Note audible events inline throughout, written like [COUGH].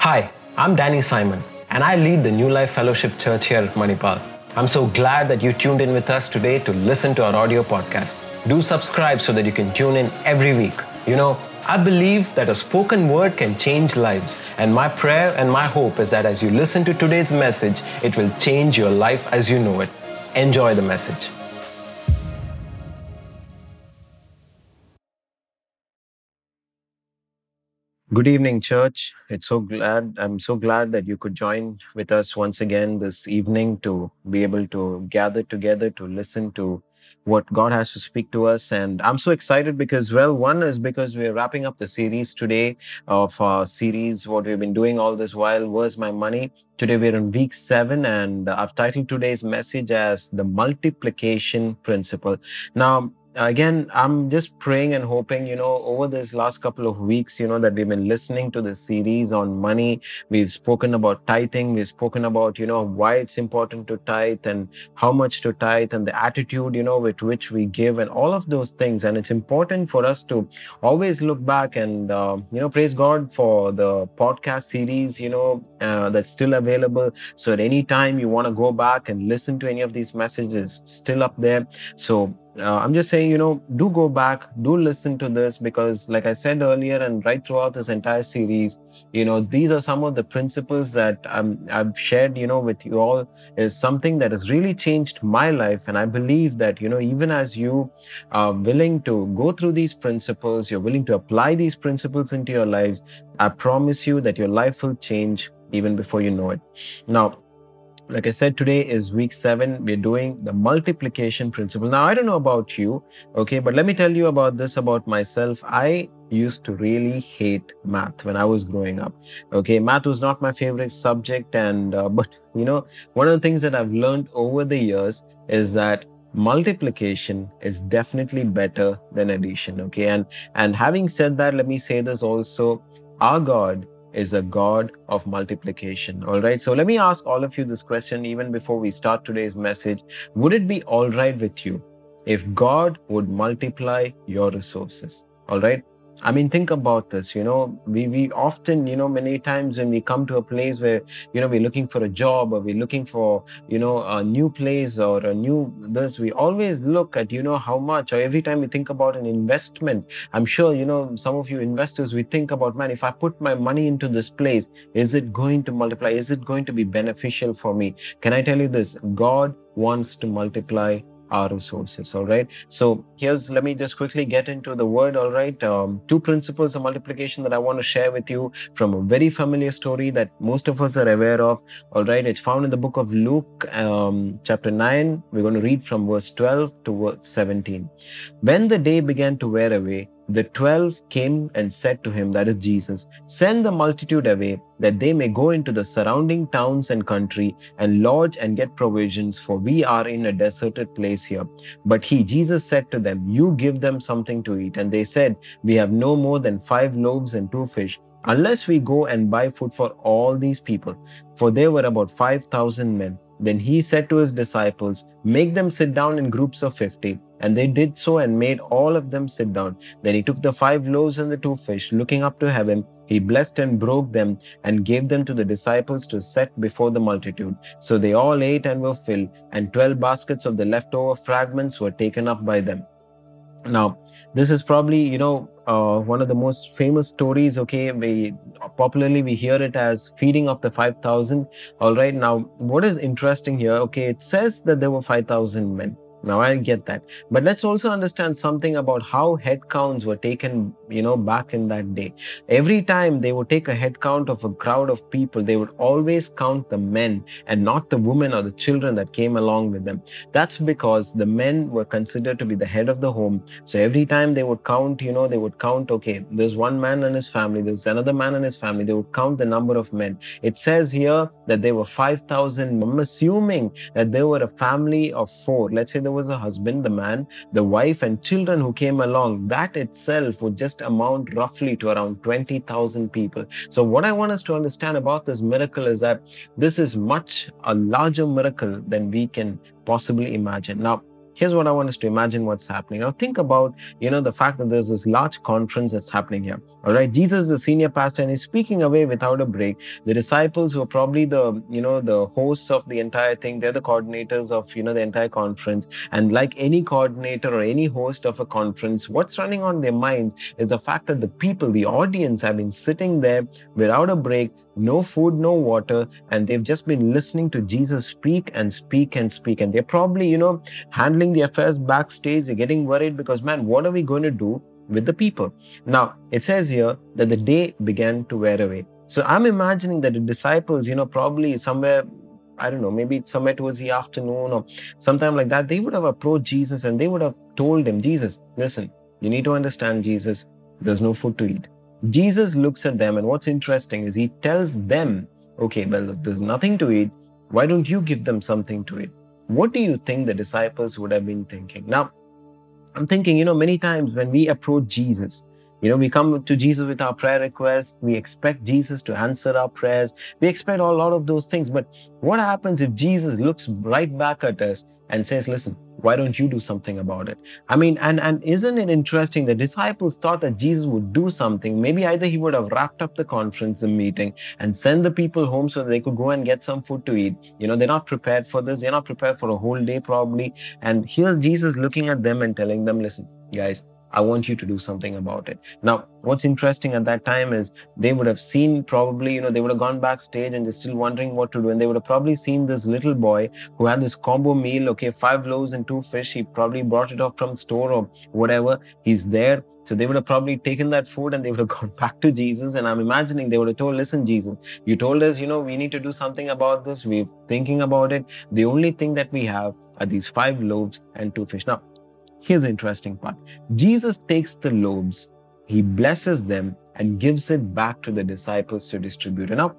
Hi, I'm Danny Simon, and I lead the New Life Fellowship Church here at Manipal. I'm so glad that you tuned in with us today to listen to our audio podcast. Do subscribe so that you can tune in every week. You know, I believe that a spoken word can change lives, and my prayer and my hope is that as you listen to today's message, it will change your life as you know it. Enjoy the message. Good evening, church. It's so glad I'm so glad that you could join with us once again this evening to be able to gather together to listen to what God has to speak to us. And I'm so excited because, well, one is because we're wrapping up the series today of our series, what we've been doing all this while, Where's My Money? Today we're in week seven, and I've titled today's message as the multiplication principle. Now, again i'm just praying and hoping you know over this last couple of weeks you know that we've been listening to the series on money. We've spoken about tithing. We've spoken about you know why it's important to tithe and how much to tithe and the attitude you know with which we give and all of those things. And it's important for us to always look back and uh, you know praise god for the podcast series you know uh, that's still available. So at any time you want to go back and listen to any of these messages still up there. So uh, I'm just saying, you know, do go back, do listen to this because, like I said earlier, and right throughout this entire series, you know, these are some of the principles that um, I've shared, you know, with you all is something that has really changed my life. And I believe that, you know, even as you are willing to go through these principles, you're willing to apply these principles into your lives, I promise you that your life will change even before you know it. Now, like I said, today is week seven. We're doing the multiplication principle. Now, I don't know about you, okay, but let me tell you about this about myself. I used to really hate math when I was growing up. Okay, math was not my favorite subject, and uh, [LAUGHS] but you know, one of the things that I've learned over the years is that multiplication is definitely better than addition. Okay, and and having said that, let me say this also: our God is a God of multiplication. All right. So let me ask all of you this question even before we start today's message. Would it be all right with you if God would multiply your resources? All right. I mean, think about this. You know, we we often, you know, many times when we come to a place where, you know, we're looking for a job or we're looking for, you know, a new place or a new this, we always look at, you know, how much. Or every time we think about an investment, I'm sure, you know, some of you investors, we think about, man, if I put my money into this place, is it going to multiply? Is it going to be beneficial for me? Can I tell you this? God wants to multiply our resources all right? So here's let me just quickly get into the word all right? Um, two principles of multiplication that i want to share with you from a very familiar story that most of us are aware of all right? It's found in the book of luke um, chapter 9 we're going to read from verse 12 to verse 17 when the day began to wear away the twelve came and said to him, that is Jesus, send the multitude away, that they may go into the surrounding towns and country and lodge and get provisions, for we are in a deserted place here. But he, Jesus, said to them, You give them something to eat. And they said, We have no more than five loaves and two fish, unless we go and buy food for all these people. For there were about 5,000 men. Then he said to his disciples, Make them sit down in groups of 50. And they did so and made all of them sit down. Then he took the five loaves and the two fish, looking up to heaven, he blessed and broke them and gave them to the disciples to set before the multitude. So they all ate and were filled, and twelve baskets of the leftover fragments were taken up by them. Now, this is probably, you know, uh, one of the most famous stories. Okay, we popularly we hear it as feeding of the 5,000. All right, now what is interesting here? Okay, it says that there were 5,000 men. Now I get that. But let's also understand something about how head counts were taken, you know, back in that day. Every time they would take a head count of a crowd of people, they would always count the men and not the women or the children that came along with them. That's because the men were considered to be the head of the home. So every time they would count, you know, they would count, okay, there's one man and his family, there's another man and his family. They would count the number of men. It says here that there were 5,000. I'm assuming that there were a family of four. Let's say there was a husband, the man, the wife, and children who came along, that itself would just amount roughly to around 20,000 people. So, what I want us to understand about this miracle is that this is much a larger miracle than we can possibly imagine. Now, here's what I want us to imagine what's happening. Now think about, you know, the fact that there's this large conference that's happening here. All right. Jesus is the senior pastor and he's speaking away without a break. The disciples who are probably the, you know, the hosts of the entire thing, they're the coordinators of, you know, the entire conference. And like any coordinator or any host of a conference, what's running on their minds is the fact that the people, the audience have been sitting there without a break, no food, no water, and they've just been listening to Jesus speak and speak and speak. And they're probably, you know, handling the affairs backstage. They're getting worried because, man, what are we going to do with the people? Now, it says here that the day began to wear away. So I'm imagining that the disciples, you know, probably somewhere I don't know, maybe somewhere towards the afternoon or sometime like that, they would have approached Jesus and they would have told him, Jesus, listen, you need to understand, Jesus, there's no food to eat. Jesus looks at them, and what's interesting is he tells them, okay, well, if there's nothing to eat, why don't you give them something to eat? What do you think the disciples would have been thinking? Now, I'm thinking, you know, many times when we approach Jesus, you know, we come to Jesus with our prayer requests. We expect Jesus to answer our prayers. We expect a lot of those things. But what happens if Jesus looks right back at us and says, listen, why don't you do something about it? I mean and and isn't it interesting the disciples thought that jesus would do something. Maybe either he would have wrapped up the conference the meeting and send the people home so they could go and get some food to eat. You know they're not prepared for this. They're not prepared for a whole day probably. And here's jesus looking at them and telling them listen guys I want you to do something about it. Now, what's interesting at that time is they would have seen probably, you know, they would have gone backstage and they're still wondering what to do. And they would have probably seen this little boy who had this combo meal, okay, five loaves and two fish. He probably brought it off from store or whatever. He's there. So they would have probably taken that food and they would have [LAUGHS] gone back to Jesus. And I'm imagining they would have told, listen, Jesus, you told us, you know, we need to do something about this. We're thinking about it. The only thing that we have are these five loaves and two fish. Now, Here's the interesting part Jesus takes the loaves, he blesses them, and gives it back to the disciples to distribute. Now,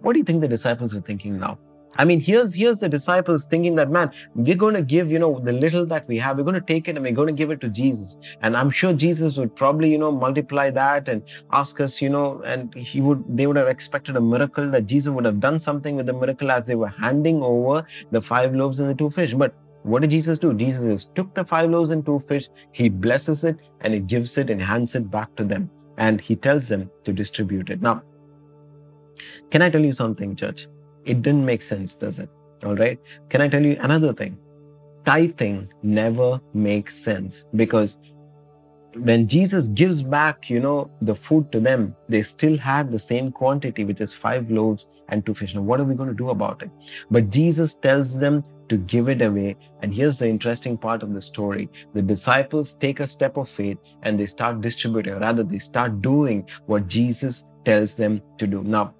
what do you think the disciples are thinking now? I mean, here's here's the disciples thinking that man, we're going to give you know the little that we have, we're going to take it and we're going to give it to Jesus. And I'm sure Jesus would probably you know multiply that and ask us you know, and he would they would have expected a miracle that Jesus would have done something with the miracle as they were handing over the five loaves and the two fish. But what did Jesus do? Jesus took the five loaves and two fish, he blesses it and he gives it and hands it back to them. And he tells them to distribute it. Now, can I tell you something, church? It didn't make sense, does it? All right. Can I tell you another thing? Tithing never makes sense because when Jesus gives back, you know, the food to them, they still had the same quantity, which is five loaves and two fish. Now, what are we going to do about it? But Jesus tells them to give it away. And here's the interesting part of the story the disciples take a step of faith and they start distributing, rather, they start doing what Jesus tells them to do. Now,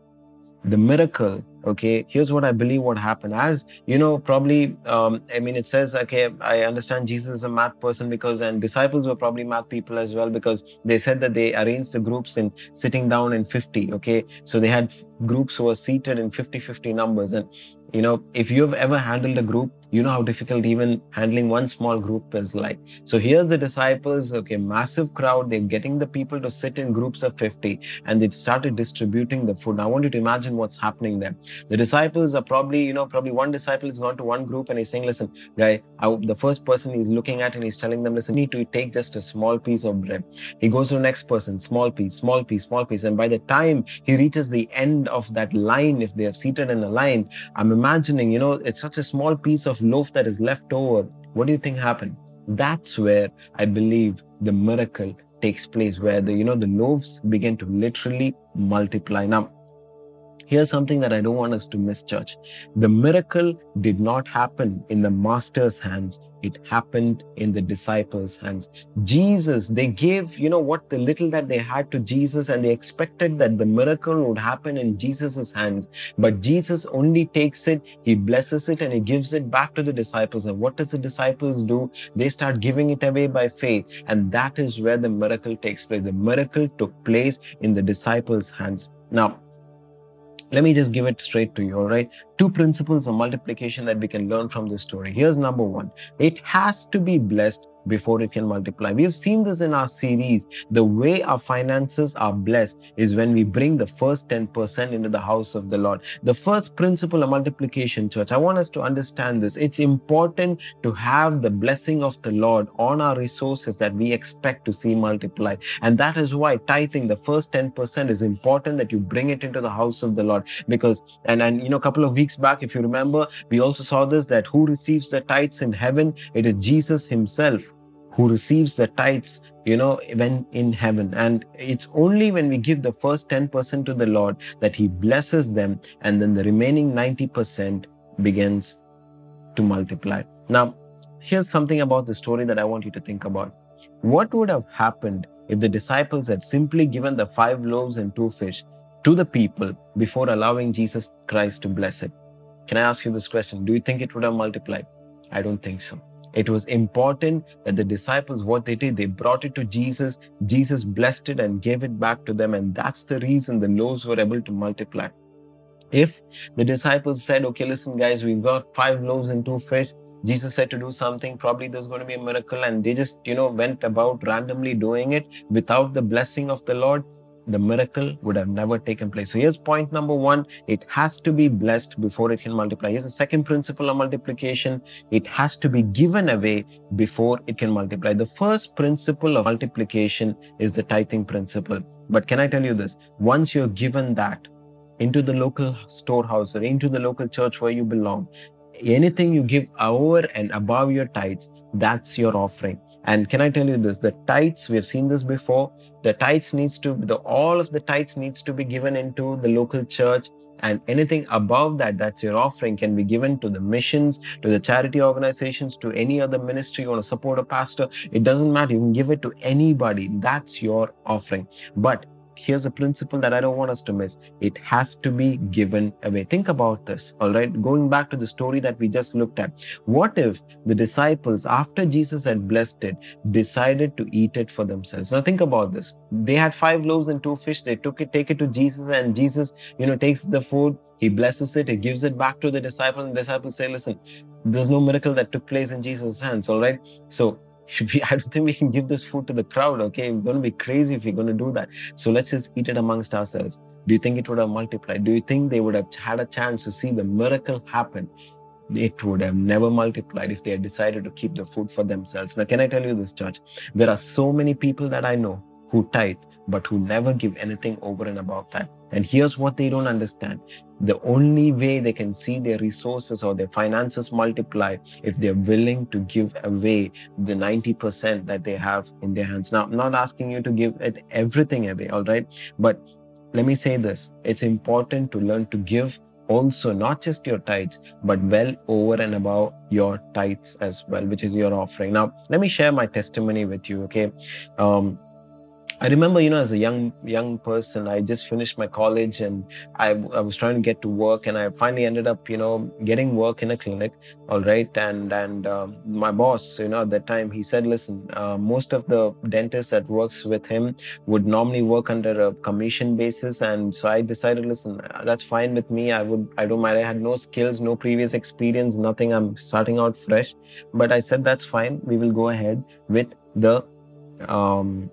the miracle okay? Here's what i believe what happened. As you know probably um, i mean it says okay i understand jesus is a math person because and disciples were probably math people as well because they said that they arranged the groups in sitting down in 50 okay? So they had groups who were seated in 50 50 numbers. And you know if you've ever handled a group you know how difficult even handling one small group is like. So here's the disciples okay massive crowd they're getting the people to sit in groups of 50 and they started distributing the food. Now, i want you to imagine what's happening there. The disciples are probably you know probably one disciple is gone to one group and he's saying listen guy I, the first person he's looking at and he's telling them listen you need to take just a small piece of bread he goes to the next person small piece small piece small piece. And by the time he reaches the end of that line if they are seated in a line i'm imagining you know it's such a small piece of loaf that is left over, what do you think happened? That's where I believe the miracle takes place, where the you know the loaves begin to literally multiply. Now, Here's something that I don't want us to miss, church. The miracle did not happen in the master's hands, it happened in the disciples' hands. Jesus, they gave, you know, what the little that they had to Jesus, and they expected that the miracle would happen in Jesus' hands. But Jesus only takes it, he blesses it, and he gives it back to the disciples. And what does the disciples do? They start giving it away by faith. And that is where the miracle takes place. The miracle took place in the disciples' hands. Now, let me just give it straight to you, all right? Two principles of multiplication that we can learn from this story. Here's number one it has to be blessed before it can multiply. We have seen this in our series. The way our finances are blessed is when we bring the first 10% into the house of the Lord. The first principle of multiplication, church, I want us to understand this. It's important to have the blessing of the Lord on our resources that we expect to see multiply. And that is why tithing, the first 10%, is important that you bring it into the house of the Lord. Because, and, and you know, a couple of weeks back, if you remember, we also saw this that who receives the tithes in heaven? It is Jesus Himself who receives the tithes, you know, when in heaven. And it's only when we give the first 10% to the Lord that He blesses them, and then the remaining 90% begins to multiply. Now, here's something about the story that I want you to think about. What would have happened if the disciples had simply given the five loaves and two fish to the people before allowing Jesus Christ to bless it? Can I ask you this question? Do you think it would have multiplied? I don't think so. It was important that the disciples, what they did, they brought it to Jesus. Jesus blessed it and gave it back to them. And that's the reason the loaves were able to multiply. If the disciples said, okay, listen, guys, we've got five loaves and two fish, Jesus said to do something, probably there's going to be a miracle, and they just, you know, went about randomly doing it without the blessing of the Lord, the miracle would have never taken place. So here's point number one it has to be blessed before it can multiply. Here's the second principle of multiplication it has to be given away before it can multiply. The first principle of multiplication is the tithing principle. But can I tell you this? Once you're given that, into the local storehouse or into the local church where you belong, anything you give over and above your tithes, that's your offering. And can I tell you this? The tithes, we have seen this before. The tithes needs to, the all of the tithes needs to be given into the local church. And anything above that, that's your offering, can be given to the missions, to the charity organizations, to any other ministry you want to support a pastor. It doesn't matter. You can give it to anybody. That's your offering. But here's a principle that I don't want us to miss. It has to be given away. Think about this, all right? Going back to the story that we just looked at. What if the disciples, after Jesus had blessed it, decided to eat it for themselves? Now think about this. They had five loaves and two fish. They took it, take it to Jesus, and Jesus, you know, takes the food, he blesses it, he gives it back to the disciple, and the disciples say, Listen, there's no miracle that took place in Jesus' hands, all right? So we, [LAUGHS] I don't think we can give this food to the crowd. Okay, we're going to be crazy if we're going to do that. So let's just eat it amongst ourselves. Do you think it would have multiplied? Do you think they would have had a chance to see the miracle happen? It would have never multiplied if they had decided to keep the food for themselves. Now, can I tell you this, church? There are so many people that I know who tithe, but who never give anything over and above that. And here's what they don't understand the only way they can see their resources or their finances multiply if they're willing to give away the 90% that they have in their hands. Now, I'm not asking you to give it everything away, all right? But let me say this it's important to learn to give also not just your tithes, but well over and above your tithes as well, which is your offering. Now, let me share my testimony with you, okay? Um, I remember, you know, as a young young person, I just finished my college and I, I was trying to get to work, and I finally ended up, you know, getting work in a clinic. All right, and and uh, my boss, you know, at that time, he said, listen, uh, most of the dentists that works with him would normally work under a commission basis, and so I decided, listen, that's fine with me. I would, I don't mind. I had no skills, no previous experience, nothing. I'm starting out fresh, but I said that's fine. We will go ahead with the um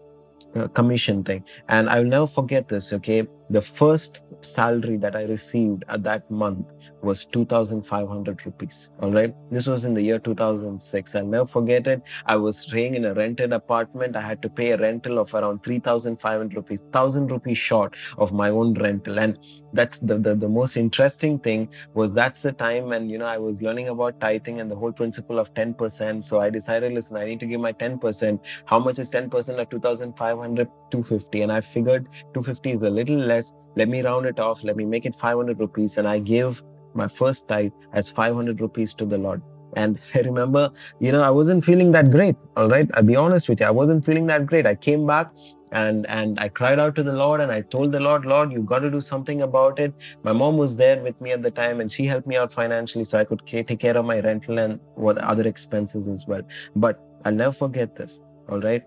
uh, commission thing. And I'll never forget this, okay? The first salary that I received at that month was 2,500 rupees. All right. This was in the year 2006. I'll never forget it. I was staying in a rented apartment. I had to pay a rental of around 3,500 rupees, 1,000 rupees short of my own rental. And that's the, the, the most interesting thing was that's the time when, you know, I was learning about tithing and the whole principle of 10%. So I decided, listen, I need to give my 10%. How much is 10% of 2,500? 250. And I figured 250 is a little less. Let me round it off. Let me make it 500 rupees. And I give my first tithe as 500 rupees to the Lord. And [LAUGHS] I remember, you know, I wasn't feeling that great. All right. I'll be honest with you. I wasn't feeling that great. I came back and and I cried out to the Lord and I told the Lord, Lord, you've got to do something about it. My mom was there with me at the time and she helped me out financially so I could take care of my rental and what other expenses as well. But I'll never forget this. All right.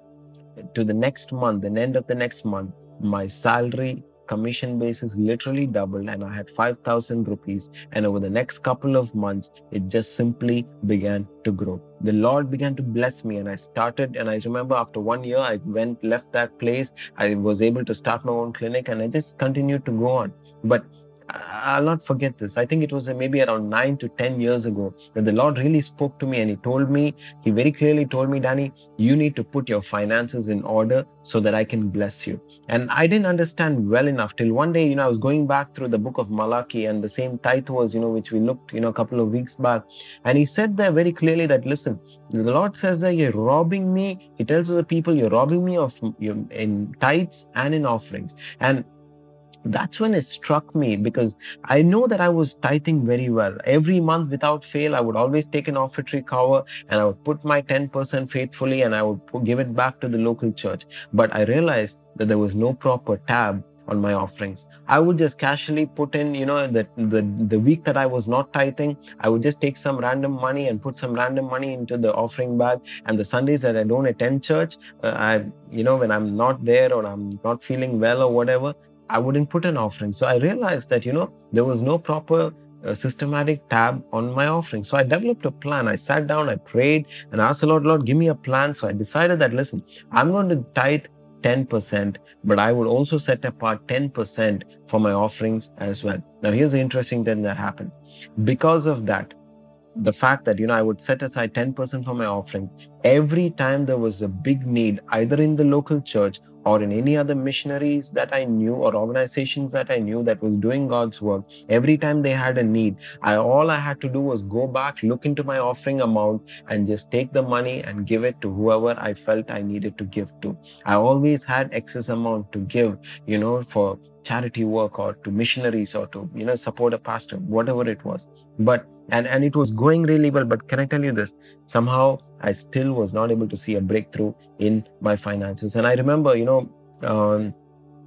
To the next month, the end of the next month, my salary commission basis literally doubled and I had 5,000 rupees. And over the next couple of months, it just simply began to grow. The Lord began to bless me and I started. And I remember after one year, I went, left that place. I was able to start my own clinic and I just continued to go on. But I'll not forget this. I think it was maybe around nine to 10 years ago that the Lord really spoke to me and He told me, He very clearly told me, Danny, you need to put your finances in order so that I can bless you. And I didn't understand well enough till one day, you know, I was going back through the book of Malachi and the same tithe was, you know, which we looked, you know, a couple of weeks back. And He said there very clearly that, listen, the Lord says that you're robbing me. He tells the people, you're robbing me of in tithes and in offerings. And that's when it struck me because I know that I was tithing very well. Every month without fail, I would always take an offertory cover and I would put my 10% faithfully and I would give it back to the local church. But I realized that there was no proper tab on my offerings. I would just casually put in, you know, the, the, the week that I was not tithing, I would just take some random money and put some random money into the offering bag. And the Sundays that I don't attend church, uh, I, you know, when I'm not there or I'm not feeling well or whatever, I wouldn't put an offering. So I realized that, you know, there was no proper uh, systematic tab on my offering. So I developed a plan. I sat down, I prayed, and asked the Lord, Lord, give me a plan. So I decided that, listen, I'm going to tithe 10%, but I would also set apart 10% for my offerings as well. Now, here's the interesting thing that happened. Because of that, the fact that you know i would set aside 10% for my offerings every time there was a big need either in the local church or in any other missionaries that I knew or organizations that I knew that was doing God's work, every time they had a need, I all I had to do was go back, look into my offering amount, and just take the money and give it to whoever I felt I needed to give to. I always had excess amount to give, you know, for charity work or to missionaries or to, you know, support a pastor, whatever it was. But and and it was going really well. But can i tell you this? Somehow i still was not able to see a breakthrough in my finances. And i remember you know um,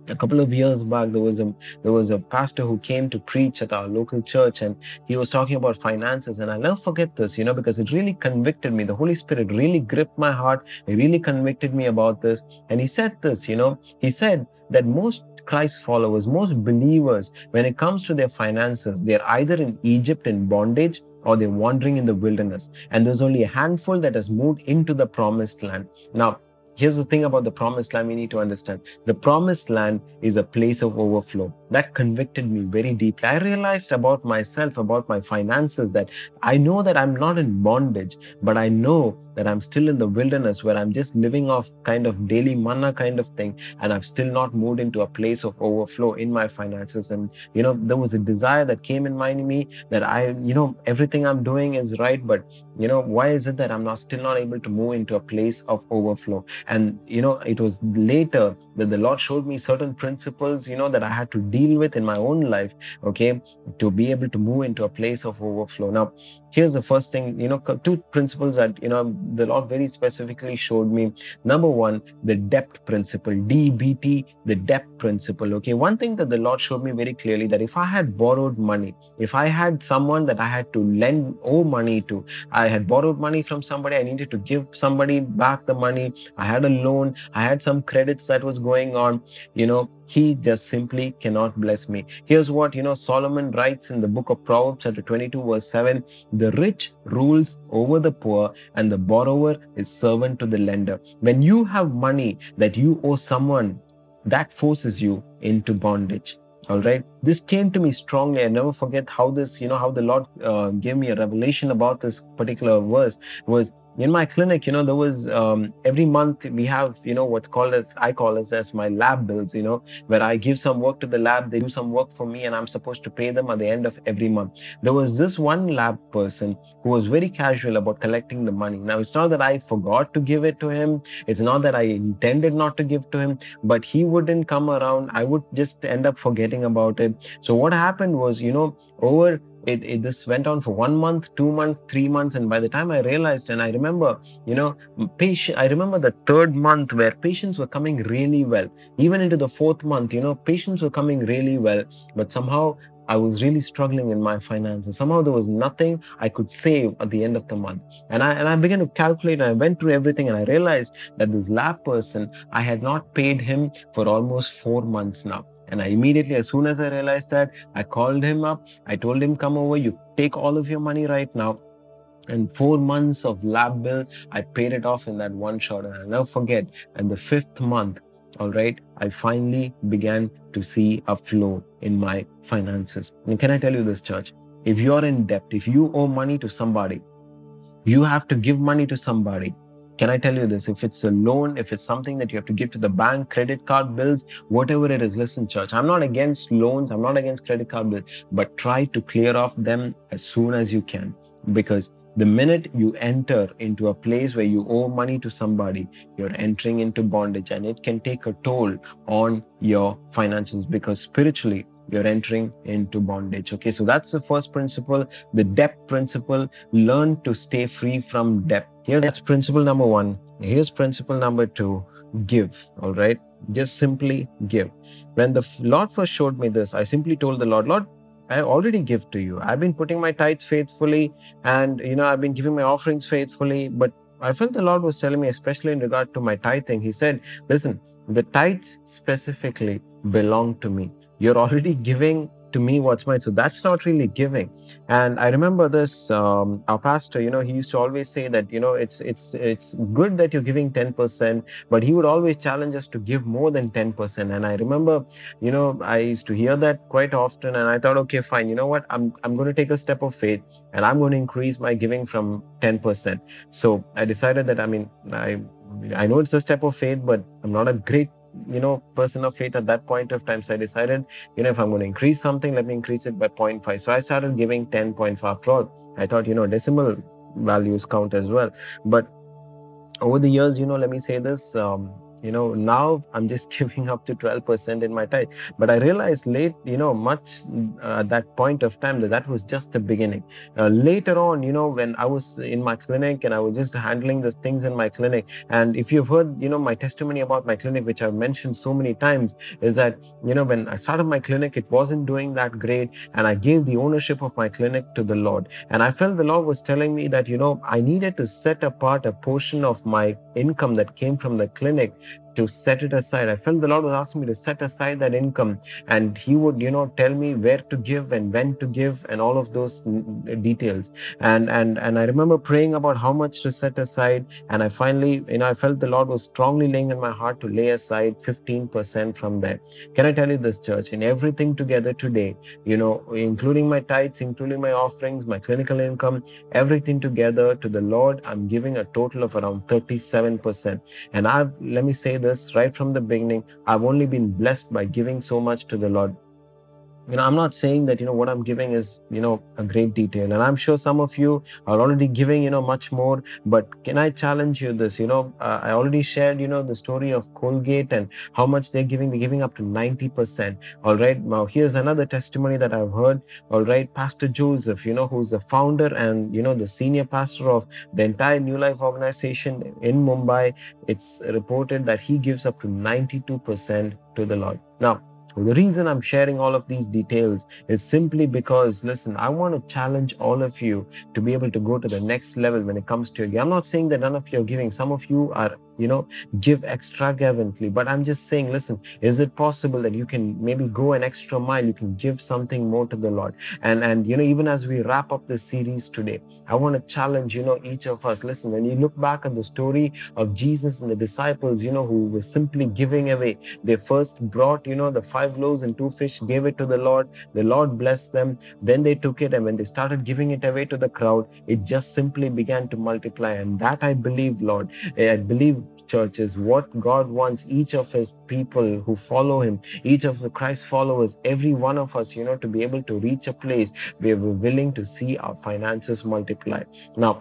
a couple of years back there was a there was a pastor who came to preach at our local church and he was talking about finances. And i'll never forget this you know because it really convicted me. The holy spirit really gripped my heart. It really convicted me about this. And he said this you know he said that most Christ followers, most believers, when it comes to their finances, they're either in Egypt in bondage or they're wandering in the wilderness. And there's only a handful that has moved into the promised land. Now, Here's the thing about the promised land we need to understand. The promised land is a place of overflow. That convicted me very deeply. I realized about myself, about my finances, that I know that I'm not in bondage, but I know that I'm still in the wilderness where I'm just living off kind of daily manna kind of thing. And I've still not moved into a place of overflow in my finances. And, you know, there was a desire that came in my me that I, you know, everything I'm doing is right. But, you know, why is it that I'm not still not able to move into a place of overflow? And, you know, it was later that the Lord showed me certain principles, you know, that I had to deal with in my own life, okay, to be able to move into a place of overflow. Now, here's the first thing, you know, two principles that, you know, the Lord very specifically showed me. Number one, the debt principle, DBT, the debt principle, okay. One thing that the Lord showed me very clearly that if I had borrowed money, if I had someone that I had to lend, owe money to, I had borrowed money from somebody, I needed to give somebody back the money, I had a loan, I had some credits that was going on, you know, he just simply cannot bless me. Here's what, you know, Solomon writes in the book of Proverbs, chapter 22, verse 7 The rich rules over the poor, and the borrower is servant to the lender. When you have money that you owe someone, that forces you into bondage all right this came to me strongly i never forget how this you know how the lord uh, gave me a revelation about this particular verse was in my clinic, you know, there was um, every month we have, you know, what's called as I call it as my lab bills, you know, where I give some work to the lab, they do some work for me, and I'm supposed to pay them at the end of every month. There was this one lab person who was very casual about collecting the money. Now, it's not that I forgot to give it to him, it's not that I intended not to give to him, but he wouldn't come around. I would just end up forgetting about it. So, what happened was, you know, over it, it this went on for one month two months three months and by the time i realized and i remember you know patient i remember the third month where patients were coming really well even into the fourth month you know patients were coming really well but somehow I was really struggling in my finances. Somehow there was nothing I could save at the end of the month. And I and I began to calculate and I went through everything and I realized that this lab person, I had not paid him for almost four months now. And I immediately, as soon as I realized that, I called him up. I told him, come over, you take all of your money right now. And four months of lab bill, I paid it off in that one shot. And I'll never forget. And the fifth month, all right, I finally began to see a flow in my finances. And can I tell you this, church? If you're in debt, if you owe money to somebody, you have to give money to somebody. Can I tell you this? If it's a loan, if it's something that you have to give to the bank, credit card bills, whatever it is, listen, church, I'm not against loans, I'm not against credit card bills, but try to clear off them as soon as you can because the minute you enter into a place where you owe money to somebody, you're entering into bondage and it can take a toll on your finances because spiritually you're entering into bondage. Okay, so that's the first principle, the debt principle. Learn to stay free from debt. Here's that's principle number one. Here's principle number two give. All right, just simply give. When the Lord first showed me this, I simply told the Lord, Lord, I already give to you. I've been putting my tithes faithfully and, you know, I've been giving my offerings faithfully. But I felt the Lord was telling me, especially in regard to my tithing, He said, listen, the tithes specifically belong to me. You're already giving to me what's mine. So that's not really giving. And I remember this, um, our pastor, you know, he used to always say that, you know, it's it's it's good that you're giving 10%, but he would always challenge us to give more than 10%. And I remember, you know, I used to hear that quite often. And I thought, okay, fine, you know what? I'm I'm going to take a step of faith and I'm going to increase my giving from 10%. So I decided that I mean, I I know it's a step of faith, but I'm not a great you know person of faith at that point of time. So i decided you know if i'm going to increase something let me increase it by 0.5 so i started giving 10.5 after all. I thought you know decimal values count as well. But over the years you know let me say this um, you know now i'm just [LAUGHS] giving up to 12% in my tithe. But i realized late you know much uh, at that point of time that that was just the beginning. Uh, later on you know when i was in my clinic and i was just handling these things in my clinic and if you've heard you know my testimony about my clinic which i've mentioned so many times is that you know when i started my clinic it wasn't doing that great and i gave the ownership of my clinic to the lord. And i felt the lord was telling me that you know i needed to set apart a portion of my income that came from the clinic to set it aside. I felt the Lord was asking me to set aside that income, and He would, you know, tell me where to give and when to give, and all of those details. And and and I remember praying about how much to set aside, and I finally, you know, I felt the Lord was strongly laying in my heart to lay aside 15% from there. Can I tell you this, church? In everything together today, you know, including my tithes, including my offerings, my clinical income, everything together to the Lord, I'm giving a total of around 37%. And I've let me say this right from the beginning. I've only been blessed by giving so much to the Lord you know i'm not saying that you know what i'm giving is you know a great detail. And i'm sure some of you are already giving you know much more. But can i challenge you this? You know uh, i already shared you know the story of colgate and how much they're giving. They're giving up to 90% all right. Now here's another testimony that i've heard. All right. Pastor joseph you know who's the founder and you know the senior pastor of the entire new life organization in mumbai it's reported that he gives up to 92% to the lord. Now the reason I'm sharing all of these details is simply because, listen, I want to challenge all of you to be able to go to the next level when it comes to your I'm not saying that none of you are giving. Some of you are you know give extravagantly. But i'm just saying listen is it possible that you can maybe go an extra mile? You can give something more to the lord. And and you know even as we wrap up this series today i want to challenge you know each of us. Listen when you look back at the story of jesus and the disciples you know who were simply giving away they first brought you know the five loaves and two fish gave it to the lord. The lord blessed them. Then they took it and when they started giving it away to the crowd it just simply began to multiply. And that i believe lord i believe churches, what God wants each of his people who follow him, each of the Christ followers, every one of us, you know, to be able to reach a place where we're willing to see our finances multiply. Now,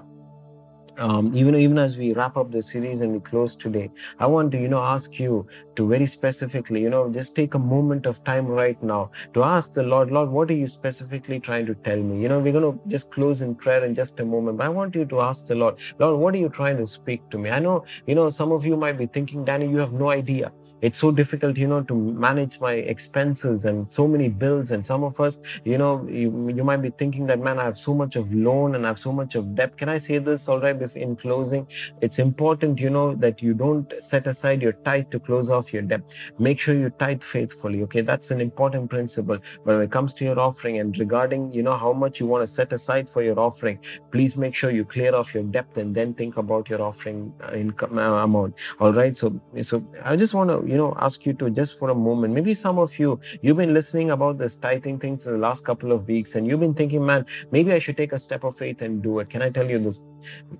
um, even even as we wrap up the series and we close today i want to you know ask you to very specifically you know just take a moment of time right now to ask the lord lord what are you specifically trying to tell me? You know we're going to just close in prayer in just a moment but i want you to ask the lord lord what are you trying to speak to me? I know you know some of you might be thinking danny you have no idea it's so difficult, you know, to manage my expenses and so many bills. And some of us, you know, you, you might be thinking that, man, I have so much of loan and I have so much of debt. Can I say this all right? If in closing, it's important, you know, that you don't set aside your tithe to close off your debt. Make sure you tithe faithfully. Okay, that's an important principle. When it comes to your offering and regarding, you know, how much you want to set aside for your offering, please make sure you clear off your debt and then think about your offering uh, income uh, amount. All right. So, so I just want to, you know, ask you to just for a moment. Maybe some of you, you've been listening about this tithing things in the last couple of weeks, and you've been thinking, man, maybe I should take a step of faith and do it. Can I tell you this?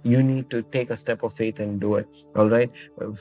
You need to take a step of faith and do it. All right. Uh,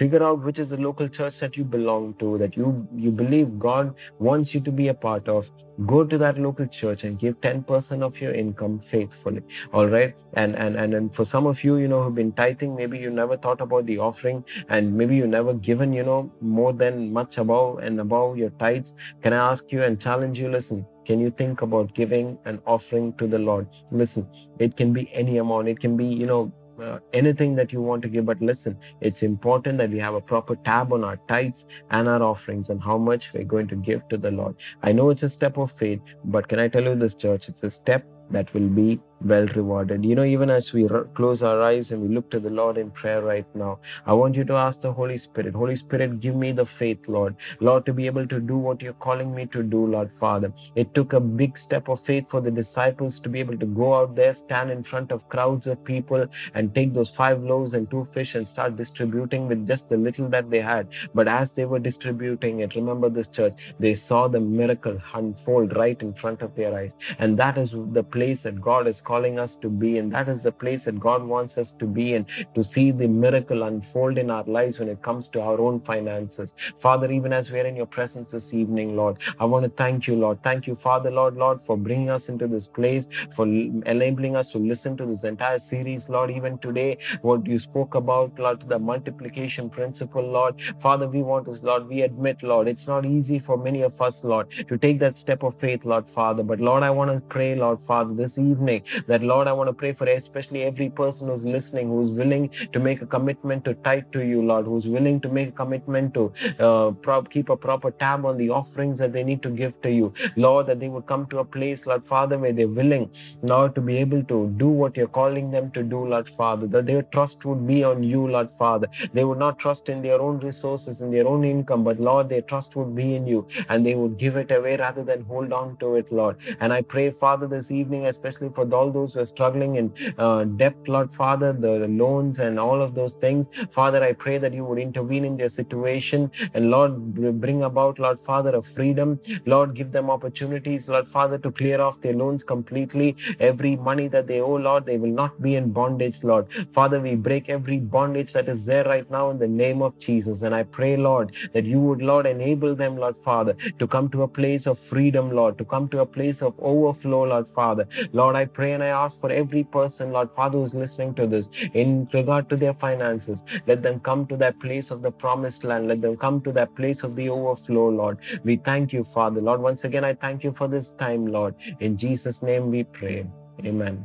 figure out which is the local church that you belong to, that you you believe God wants you to be a part of go to that local church and give 10% of your income faithfully. All right? And and and, and for some of you you know who've been tithing maybe you never thought about the offering and maybe you never given you know more than much above and above your tithes. Can i ask you and challenge you? Listen can you think about giving an offering to the lord? Listen it can be any amount. It can be you know uh, anything that you want to give. But listen, it's important that we have a proper tab on our tithes and our offerings and how much we're going to give to the Lord. I know it's a step of faith, but can I tell you this, church? It's a step that will be well rewarded. You know, even as we close our eyes and we look to the Lord in prayer right now, I want you to ask the Holy Spirit, Holy Spirit, give me the faith, Lord. Lord, to be able to do what you're calling me to do, Lord Father. It took a big step of faith for the disciples to be able to go out there, stand in front of crowds of people, and take those five loaves and two fish and start distributing with just the little that they had. But as they were distributing it, remember this church, they saw the miracle unfold right in front of their eyes. And that is the place that God is calling us to be. And that is the place that God wants us to be and to see the miracle unfold in our lives when it comes to our own finances. Father, even as we're in your presence this evening, Lord, I want to thank you, Lord. Thank you, Father, Lord, Lord, for bringing us into this place, for enabling us to listen to this entire series, Lord. Even today, what you spoke about, Lord, the multiplication principle, Lord. Father, we want to, Lord, we admit, Lord, it's not easy for many of us, Lord, to take that step of faith, Lord, Father. But Lord, I want to pray, Lord, Father, this evening that Lord, I want to pray for especially every person who's listening, who's willing to make a commitment to tithe to you, Lord, who's willing to make a commitment to uh, keep a proper tab on the offerings that they need to give to you, Lord, that they would come to a place, Lord Father, where they're willing, Lord, to be able to do what you're calling them to do, Lord Father, that their trust would be on you, Lord Father. They would not trust in their own resources, in their own income, but Lord, their trust would be in you, and they would give it away rather than hold on to it, Lord. And I pray, Father, this evening, especially for all those who are struggling in uh, debt, Lord Father, the loans and all of those things. Father, I pray that you would intervene in their situation and Lord, bring about, Lord Father, a freedom. Lord, give them opportunities, Lord Father, to clear off their loans completely. Every money that they owe, Lord, they will not be in bondage, Lord. Father, we break every bondage that is there right now in the name of Jesus. And I pray, Lord, that you would, Lord, enable them, Lord Father, to come to a place of freedom, Lord, to come to a place of overflow, Lord Father. Lord, I pray and I ask for every person, Lord Father, who's listening to this in regard to their finances. Let them come to that place of the promised land. Let them come to that place of the overflow, Lord. We thank you, Father. Lord, once again, I thank you for this time, Lord. In Jesus' name we pray. Amen.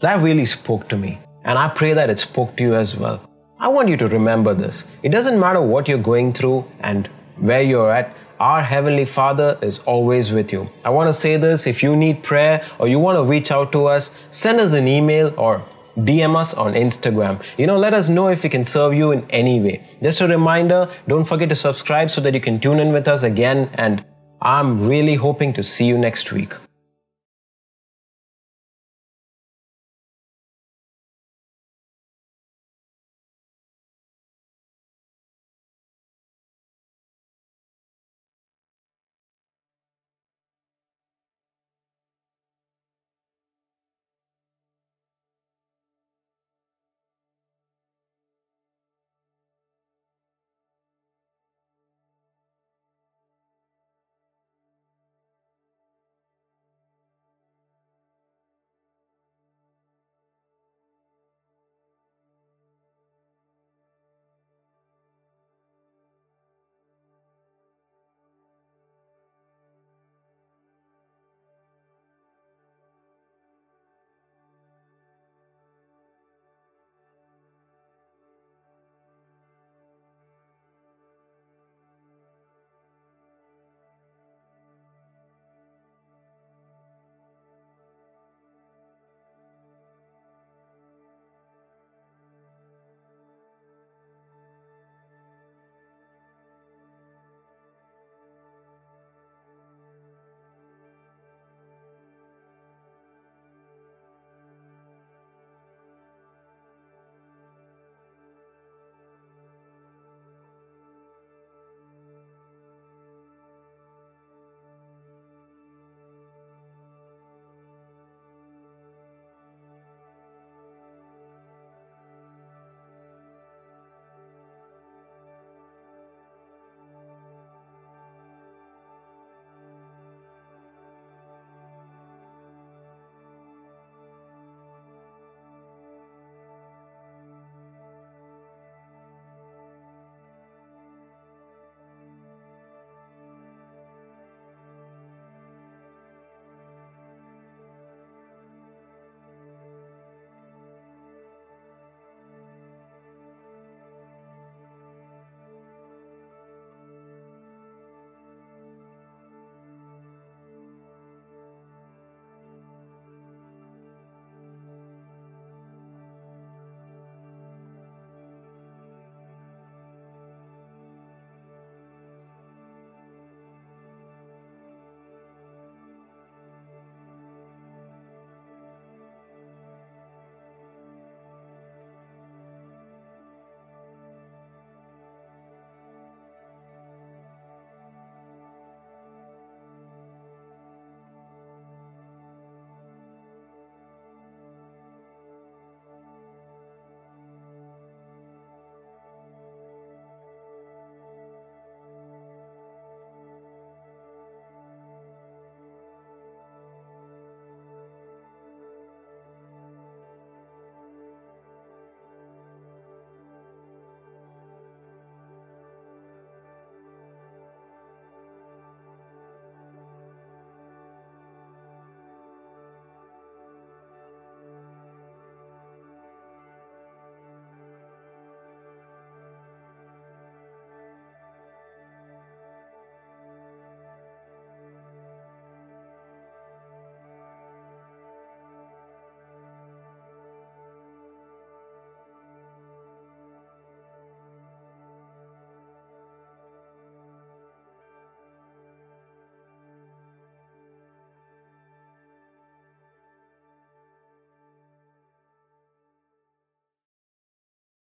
That really spoke to me, and I pray that it spoke to you as well. I want you to remember this. It doesn't matter what you're going through and where you're at, our Heavenly Father is always with you. I want to say this if you need prayer or you want to reach out to us, send us an email or DM us on Instagram. You know, let us know if we can serve you in any way. Just a reminder don't forget to subscribe so that you can tune in with us again. And I'm really hoping to see you next week.